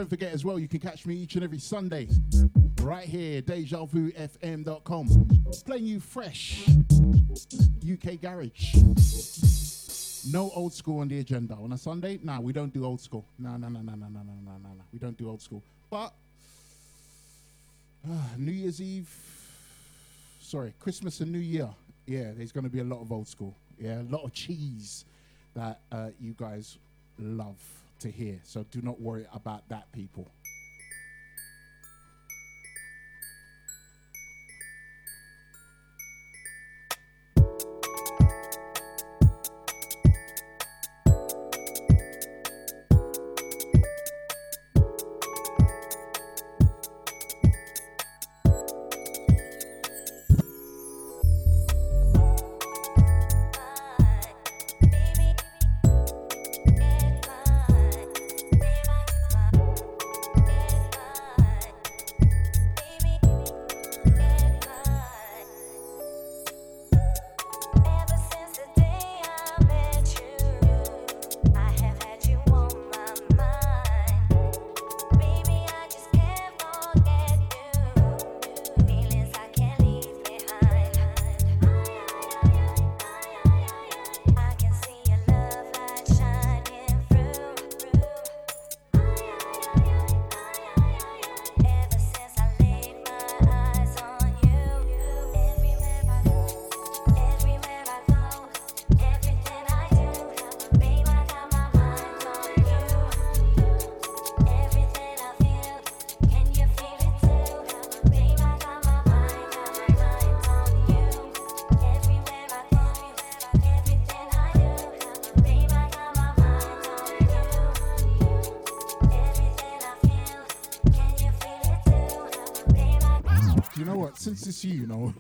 Don't forget as well, you can catch me each and every Sunday right here, DejaVuFM.com. Playing you fresh UK Garage. No old school on the agenda. On a Sunday, nah, we don't do old school. No, no, no, no, no, no, no, no, no, no. We don't do old school. But uh, New Year's Eve, sorry, Christmas and New Year, yeah, there's going to be a lot of old school. Yeah, a lot of cheese that uh, you guys love to hear. So do not worry about that, people.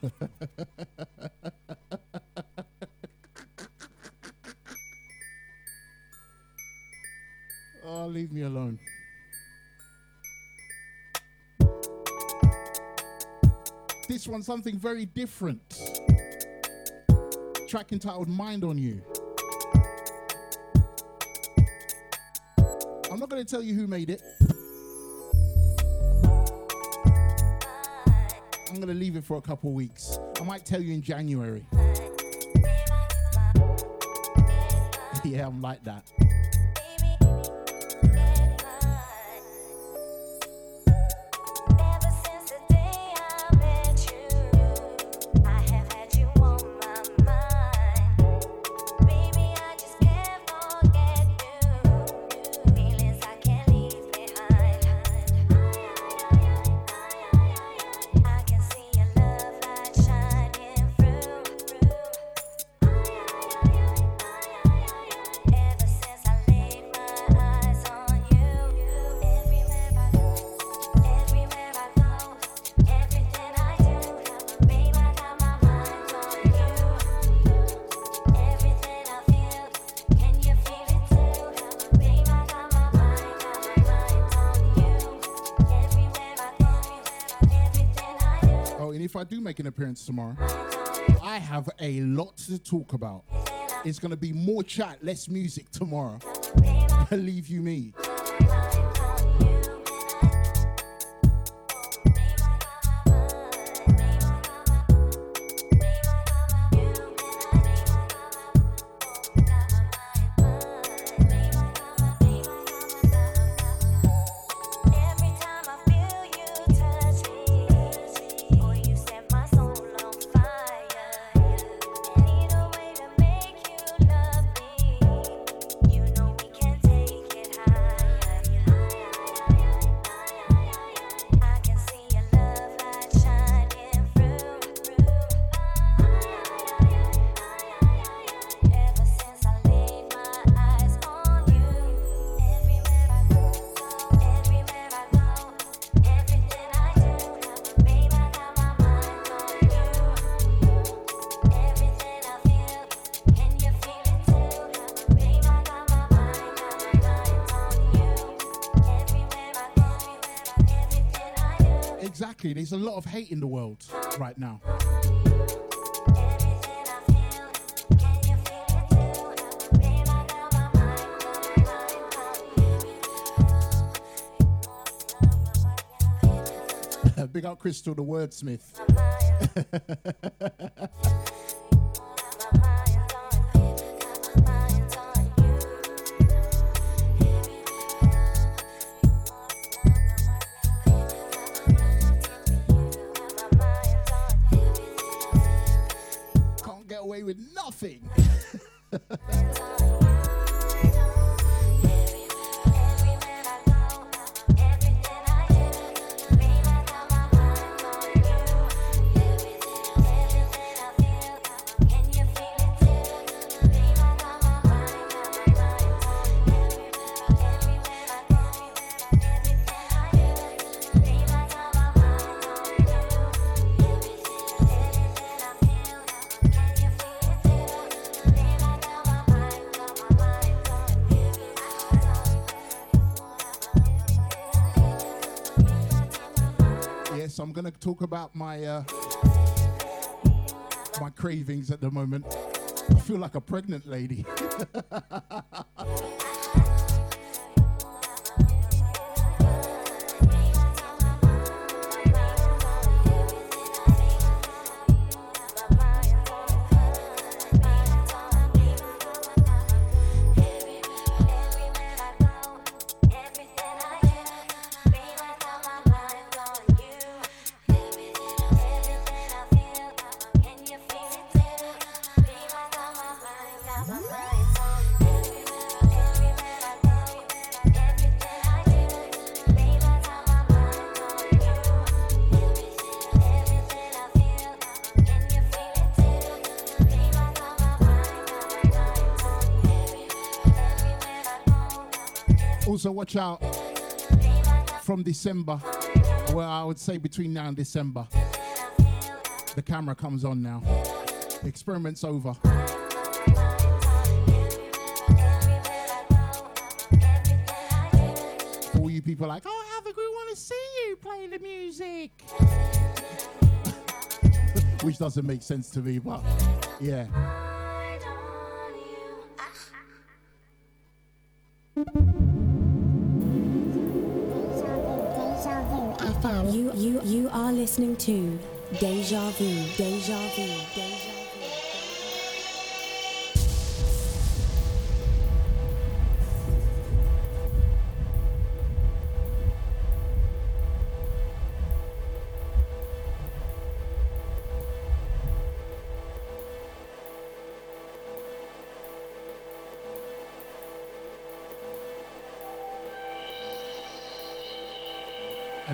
Know. oh, leave me alone. This one's something very different. Track entitled Mind on You. I'm not going to tell you who made it. To leave it for a couple weeks. I might tell you in January. yeah, I'm like that. An appearance tomorrow, I have a lot to talk about. It's going to be more chat, less music tomorrow. Believe you me. There's a lot of hate in the world right now. Big up Crystal, the wordsmith. talk about my uh, my cravings at the moment. I feel like a pregnant lady. watch out from December, well, I would say between now and December, The camera comes on now. Experiment's over. All you people like, oh, Havoc, we want to see you play the music. Which doesn't make sense to me, but yeah. You you you are listening to Deja Vu. Deja Vu. Deja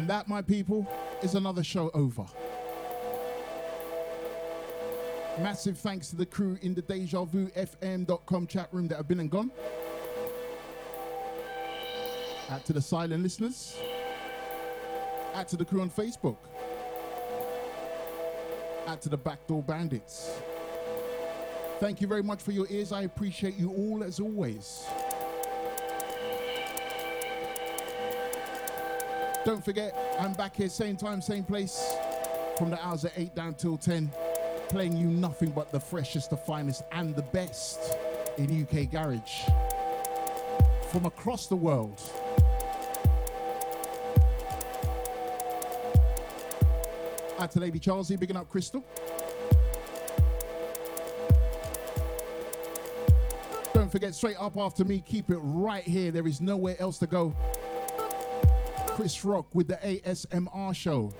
And that, my people, is another show over. Massive thanks to the crew in the Deja Vu FM.com chat room that have been and gone. Out to the silent listeners. Out to the crew on Facebook. Out to the backdoor bandits. Thank you very much for your ears. I appreciate you all as always. Don't forget, I'm back here, same time, same place, from the hours of 8 down till 10, playing you nothing but the freshest, the finest, and the best in UK Garage from across the world. Out to Lady Charlesy, bigging up Crystal. Don't forget, straight up after me, keep it right here. There is nowhere else to go. Chris Rock with the ASMR show.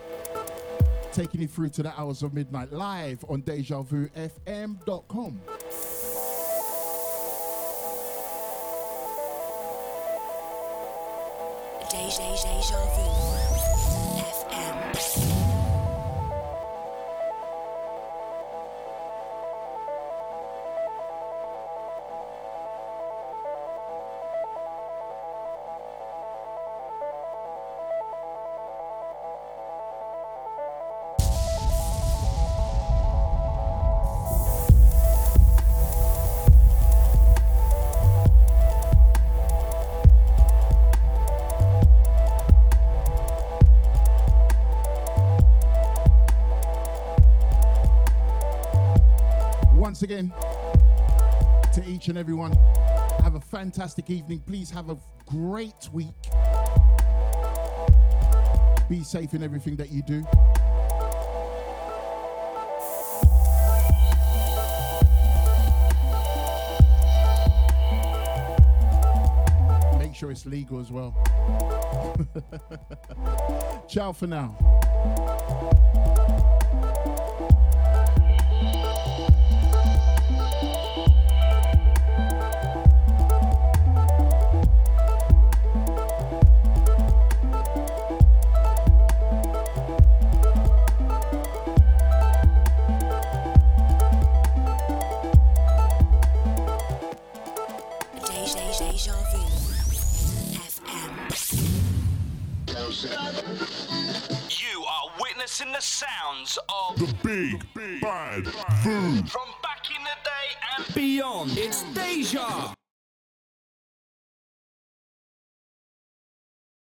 Taking you through to the hours of midnight live on DejaVuFM.com. Deja Deja Vu. Each and everyone, have a fantastic evening. Please have a great week. Be safe in everything that you do. Make sure it's legal as well. Ciao for now.